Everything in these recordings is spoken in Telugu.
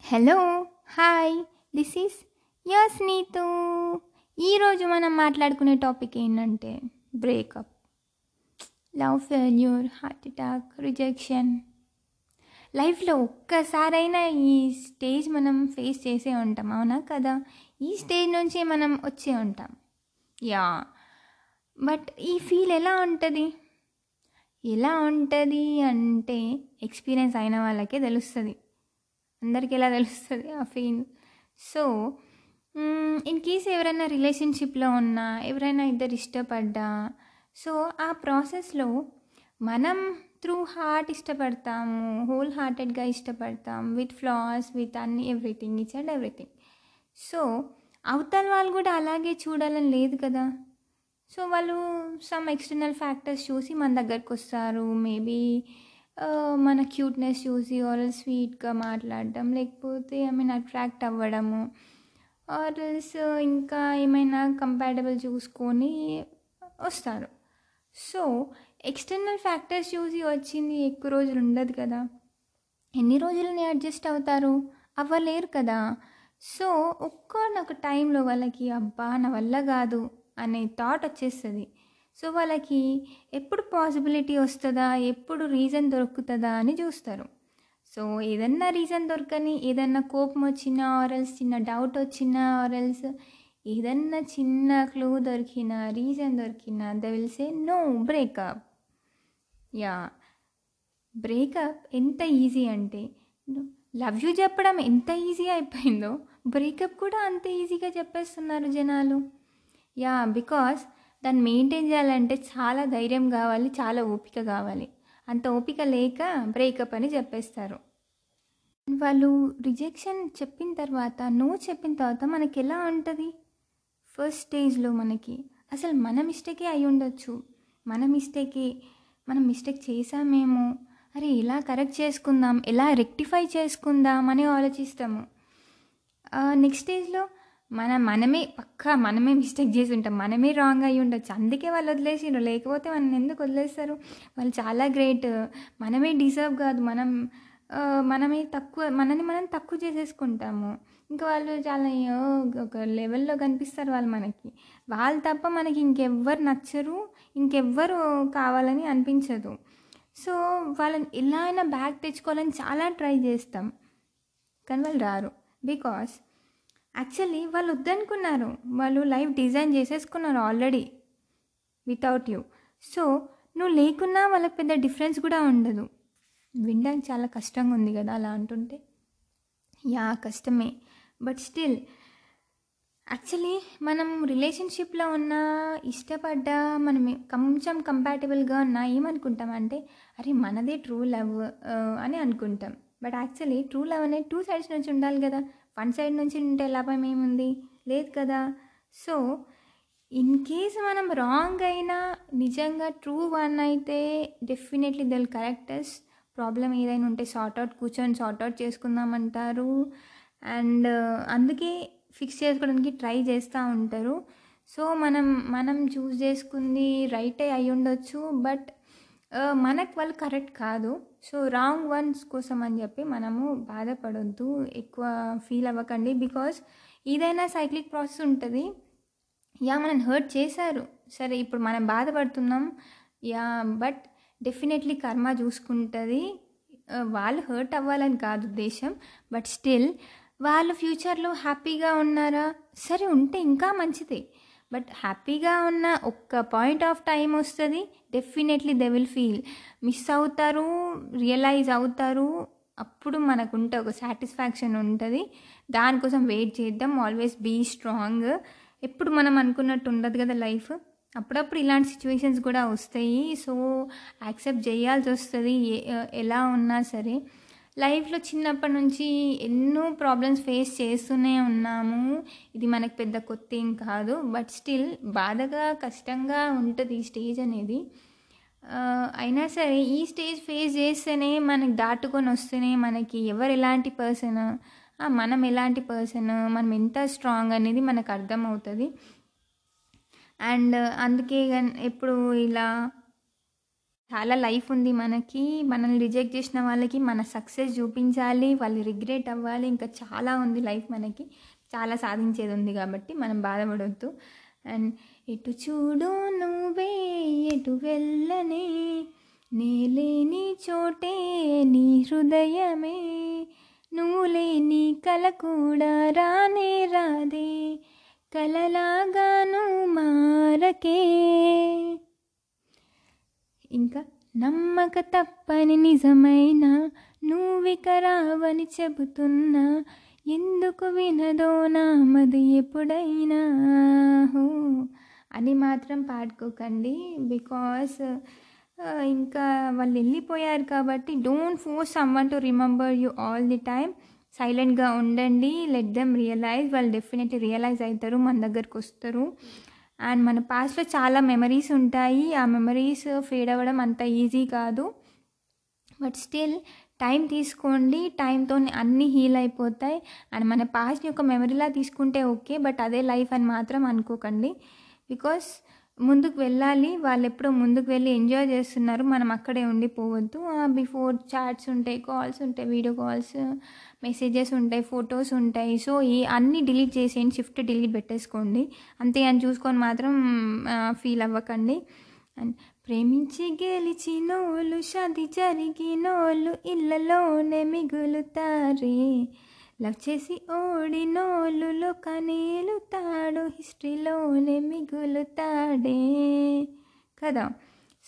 Hello hi this is S Neethu ఈరోజు మనం మాట్లాడుకునే టాపిక్ ఏంటంటే breakup. Love failure heart attack rejection. లైఫ్లో ఒక్కసారైనా ఈ స్టేజ్ మనం ఫేస్ చేసే ఉంటాం అవునా కదా? ఈ స్టేజ్ నుంచి మనం వచ్చే ఉంటాం. యా. బట్ ఈ ఫీల్ ఎలా ఉంటుంది? ఎలా ఉంటుంది అంటే ఎక్స్పీరియన్స్ అయిన వాళ్ళకే తెలుస్తుంది. అందరికి ఎలా తెలుస్తుంది? ఆ ఫీల్. సో ఇన్ కేస్ ఎవరైనా రిలేషన్షిప్లో ఉన్నా ఎవరైనా ఇద్దరు ఇష్టపడ్డా సో ఆ ప్రాసెస్లో మనం త్రూ హార్ట్ ఇష్టపడతాము హోల్ హార్టెడ్గా ఇష్టపడతాం విత్ ఫ్లాస్ విత్ అన్ని everything each and everything so అవతల వాళ్ళు కూడా అలాగే చూడాలని లేదు కదా? సో వాళ్ళు సమ్ ఎక్స్టర్నల్ ఫ్యాక్టర్స్ చూసి మన దగ్గరకు వస్తారు మేబీ మన క్యూట్నెస్ చూసి ఆర్ స్వీట్గా మాట్లాడడం లేకపోతే ఐ మీన్ అట్రాక్ట్ అవ్వడము ఆర్ఎల్స్ ఇంకా ఏమైనా కంపాటబుల్ చూసుకొని వస్తారు. సో ఎక్స్టర్నల్ ఫ్యాక్టర్స్ చూసి వచ్చింది ఎక్కువ రోజులు ఉండదు కదా. ఎన్ని రోజులని అడ్జస్ట్ అవుతారు? అవ్వలేరు కదా. సో ఒక్కనొక టైంలో వాళ్ళకి అబ్బా నా వల్ల కాదు అనే థాట్ వచ్చేస్తుంది. సో వాళ్ళకి ఎప్పుడు పాసిబిలిటీ వస్తుందా? ఎప్పుడు రీజన్ దొరుకుతుందా అని చూస్తారు. సో ఏదన్నా రీజన్ దొరకని ఏదన్నా కోపం వచ్చినా ఆరల్స్ చిన్న డౌట్ వచ్చినా ఆరల్స్ ఏదన్నా చిన్న క్లూ దొరికినా రీజన్ దొరికినా they will say no breakup yeah breakup ఎంత ఈజీ అంటే లవ్ యూ చెప్పడం ఎంత ఈజీ అయిపోయిందో బ్రేకప్ కూడా అంత ఈజీగా చెప్పేస్తున్నారు జనాలు. యా బికాస్ దాన్ని మెయింటైన్ చేయాలంటే చాలా ధైర్యం కావాలి చాలా ఓపిక కావాలి. అంత ఓపిక లేక బ్రేకప్ అని చెప్పేస్తారు. వాళ్ళు రిజెక్షన్ చెప్పిన తర్వాత నో చెప్పిన తర్వాత మనకి ఎలా ఉంటుంది? ఫస్ట్ స్టేజ్లో మనకి అసలు మన మిస్టేకే అయి ఉండొచ్చు. మన మిస్టేకే మనం మిస్టేక్ చేసామేమో అరే ఎలా కరెక్ట్ చేసుకుందాం ఎలా రెక్టిఫై చేసుకుందాం అని ఆలోచిస్తాము. నెక్స్ట్ స్టేజ్లో మన మనమే పక్కా మనమే మిస్టేక్ చేసి ఉంటాం మనమే రాంగ్ అయ్యి ఉండొచ్చు. అందుకే వాళ్ళు వదిలేసిండ్రు. లేకపోతే మనం ఎందుకు వదిలేస్తారు? వాళ్ళు చాలా గ్రేట్ మనమే డిజర్వ్ కాదు. మనం మనమే తక్కువ మనని మనం తక్కువ చేసేసుకుంటాము. ఇంకా వాళ్ళు చాలా ఒక లెవెల్లో కనిపిస్తారు వాళ్ళు మనకి. వాళ్ళు తప్ప మనకి ఇంకెవ్వరు నచ్చరు. ఇంకెవ్వరు కావాలని అనిపించదు. సో వాళ్ళని ఎలా అయినా బ్యాగ్ తెచ్చుకోవాలని చాలా ట్రై చేస్తాం. కానీ వాళ్ళు రారు. బికాస్ యాక్చువల్లీ వాళ్ళు వద్దనుకున్నారు. వాళ్ళు లైఫ్ డిజైన్ చేసేసుకున్నారు ఆల్రెడీ వితౌట్ యూ సో నువ్వు లేకున్నా వాళ్ళకి పెద్ద డిఫరెన్స్ కూడా ఉండదు. వినడానికి చాలా కష్టంగా ఉంది కదా అలా అంటుంటే. యా కష్టమే. బట్ స్టిల్ యాక్చువల్లీ మనం రిలేషన్షిప్లో ఉన్న ఇష్టపడ్డా మనం కొంచెం కంపాటబుల్గా ఉన్నా ఏమనుకుంటాం అంటే అరే మనదే ట్రూ లవ్ uh, అని అనుకుంటాం. బట్ యాక్చువల్లీ ట్రూ లవ్ అనేది టూ సైడ్స్ నుంచి ఉండాలి కదా. ఫండ్ సైడ్ నుంచి ఉంటే లాభం ఏముంది? లేదు కదా. సో ఇన్ కేస్ మనం రాంగ్ అయినా నిజంగా ట్రూ వన్ అయితే డెఫినెట్లీ దల్ కరెక్టర్స్ ప్రాబ్లం ఏదైనా ఉంటే సార్ట్అవుట్ కూర్చొని సార్ట్అవుట్ చేసుకుందామంటారు అండ్ uh, అందుకే ఫిక్స్ చేసుకోవడానికి ట్రై చేస్తూ ఉంటారు. సో మనం మనం చూస్ చేసుకుంది రైటే అయి ఉండొచ్చు బట్ మనకు వాళ్ళు కరెక్ట్ కాదు. సో రాంగ్ వన్స్ కోసం అని చెప్పి మనము బాధపడొద్దు. ఎక్కువ ఫీల్ అవ్వకండి. బికాస్ ఏదైనా సైక్లిక్ ప్రాసెస్ ఉంటుంది. యా మనం హర్ట్ చేశారు. సరే ఇప్పుడు మనం బాధపడుతున్నాం. యా బట్ డెఫినెట్లీ కర్మ చూసుకుంటుంది. వాళ్ళు హర్ట్ అవ్వాలని కాదు ఉద్దేశం. బట్ స్టిల్ వాళ్ళు ఫ్యూచర్లో హ్యాపీగా ఉన్నారా? సరే ఉంటే ఇంకా మంచిదే. బట్ హ్యాపీగా ఉన్న ఒక్క పాయింట్ ఆఫ్ టైం వస్తుంది definitely they will feel. Miss అవుతారు రియలైజ్ అవుతారు అప్పుడు మనకుంటే ఒక సాటిస్ఫాక్షన్ ఉంటుంది. దానికోసం వెయిట్ చేద్దాం ఆల్వేస్ బీ స్ట్రాంగ్. ఎప్పుడు మనం అనుకున్నట్టు ఉండదు కదా లైఫ్. అప్పుడప్పుడు ఇలాంటి సిచ్యువేషన్స్ కూడా వస్తాయి. సో యాక్సెప్ట్ చేయాల్సి వస్తుంది ఎలా ఉన్నా సరే. లైఫ్లో చిన్నప్పటి నుంచి ఎన్నో ప్రాబ్లమ్స్ ఫేస్ చేస్తూనే ఉన్నాము. ఇది మనకు పెద్ద కొత్త ఏం కాదు. బట్ స్టిల్ బాధగా కష్టంగా ఉంటుంది ఈ స్టేజ్ అనేది. అయినా సరే ఈ స్టేజ్ ఫేస్ చేస్తేనే మనకి దాటుకొని వస్తేనే మనకి ఎవరు ఎలాంటి పర్సన్ మనం ఎలాంటి పర్సన్ మనం ఎంత స్ట్రాంగ్ అనేది మనకు అర్థమవుతుంది. అండ్ అందుకే ఎప్పుడు ఇలా చాలా లైఫ్ ఉంది మనకి. మనల్ని రిజెక్ట్ చేసిన వాళ్ళకి మన సక్సెస్ చూపించాలి. వాళ్ళు రిగ్రెట్ అవ్వాలి. ఇంకా చాలా ఉంది లైఫ్ మనకి. చాలా సాధించేది ఉంది కాబట్టి మనం బాధపడవద్దు అండ్ ఎటు చూడు నువ్వే ఎటు వెళ్ళనే నేలేని చోటే నీ హృదయమే. నువ్వు లేని కల కూడా రానే రాదే. కలలాగాను మారకే. ఇంకా నమ్మక తప్పని నిజమైన నువ్విక రావని చెబుతున్నా ఎందుకు వినదో నామది ఎప్పుడైనా? హో. అని మాత్రం పాడుకోకండి బికాస్ ఇంకా వాళ్ళు వెళ్ళిపోయారు కాబట్టి don't force someone to remember you all the time. సైలెంట్గా ఉండండి లెట్ దెమ్ రియలైజ్. వాళ్ళు డెఫినెట్లీ రియలైజ్ అవుతారు మన దగ్గరకు వస్తారు అండ్ మన పాస్ట్లో చాలా మెమరీస్ ఉంటాయి. ఆ మెమరీస్ ఫేడ్ అవ్వడం అంత ఈజీ కాదు. బట్ స్టిల్ టైం తీసుకోండి. టైంతో అన్నీ హీల్ అయిపోతాయి. అండ్ మన పాస్ట్ యొక్క మెమరీలా తీసుకుంటే ఓకే. బట్ అదే లైఫ్ అని మాత్రం అనుకోకండి. బికాస్ ముందుకు వెళ్ళాలి. వాళ్ళు ఎప్పుడో ముందుకు వెళ్ళి ఎంజాయ్ చేస్తున్నారు. మనం అక్కడే ఉండిపోవద్దు. బిఫోర్ చాట్స్ ఉంటాయి కాల్స్ ఉంటాయి వీడియో కాల్స్ మెసేజెస్ ఉంటాయి ఫొటోస్ ఉంటాయి. సో ఈ అన్నీ డిలీట్ చేసేయండి. షిఫ్ట్ డిలీట్ పెట్టేసుకోండి. అంతే అని చూసుకొని మాత్రం ఫీల్ అవ్వకండి. అండ్ ప్రేమించి గెలిచినోళ్ళు షది జరిగినోళ్ళు ఇళ్ళలోనే మిగులుతారే. లవ్ చేసి ఓడినోళ్ళు లోకనేలుతాడు హిస్టరీలోనే మిగులుతాడే కదా.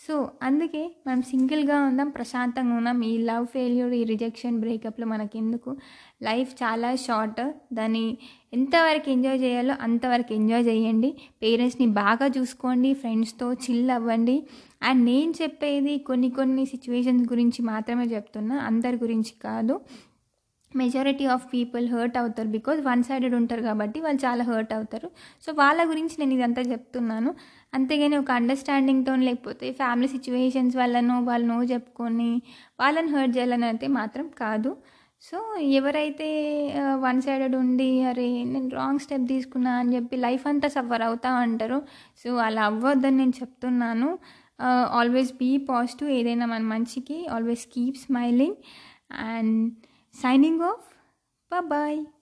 సో అందుకే మనం సింగిల్గా ఉందాం ప్రశాంతంగా ఉందాం. ఈ లవ్ ఫెయిల్యూర్ ఈ రిజెక్షన్ బ్రేకప్లో మనకెందుకు? లైఫ్ చాలా షార్ట్. దాన్ని ఎంతవరకు ఎంజాయ్ చేయాలో అంతవరకు ఎంజాయ్ చేయండి. పేరెంట్స్ని బాగా చూసుకోండి ఫ్రెండ్స్తో చిల్ అవ్వండి. అండ్ నేను చెప్పేది కొన్ని కొన్ని సిచ్యువేషన్స్ గురించి మాత్రమే చెప్తున్నా అందరి గురించి కాదు. మెజారిటీ ఆఫ్ పీపుల్ హర్ట్ అవుతారు బికాజ్ వన్ సైడెడ్ ఉంటారు కాబట్టి వాళ్ళు చాలా హర్ట్ అవుతారు. సో వాళ్ళ గురించి నేను ఇదంతా చెప్తున్నాను. అంతేగాని ఒక అండర్స్టాండింగ్తో లేకపోతే ఫ్యామిలీ సిచ్యువేషన్స్ వల్లనో వాళ్ళు నో చెప్పుకొని వాళ్ళని హర్ట్ చేయాలని అయితే మాత్రం కాదు. సో ఎవరైతే వన్ సైడెడ్ ఉండి అరే నేను రాంగ్ స్టెప్ తీసుకున్నా అని చెప్పి లైఫ్ అంతా సఫర్ అవుతా అంటారు సో అలా అవ్వద్దని నేను చెప్తున్నాను. ఆల్వేస్ బీ పాజిటివ్ ఏదైనా మన మంచికి always keep smiling and signing off. Bye bye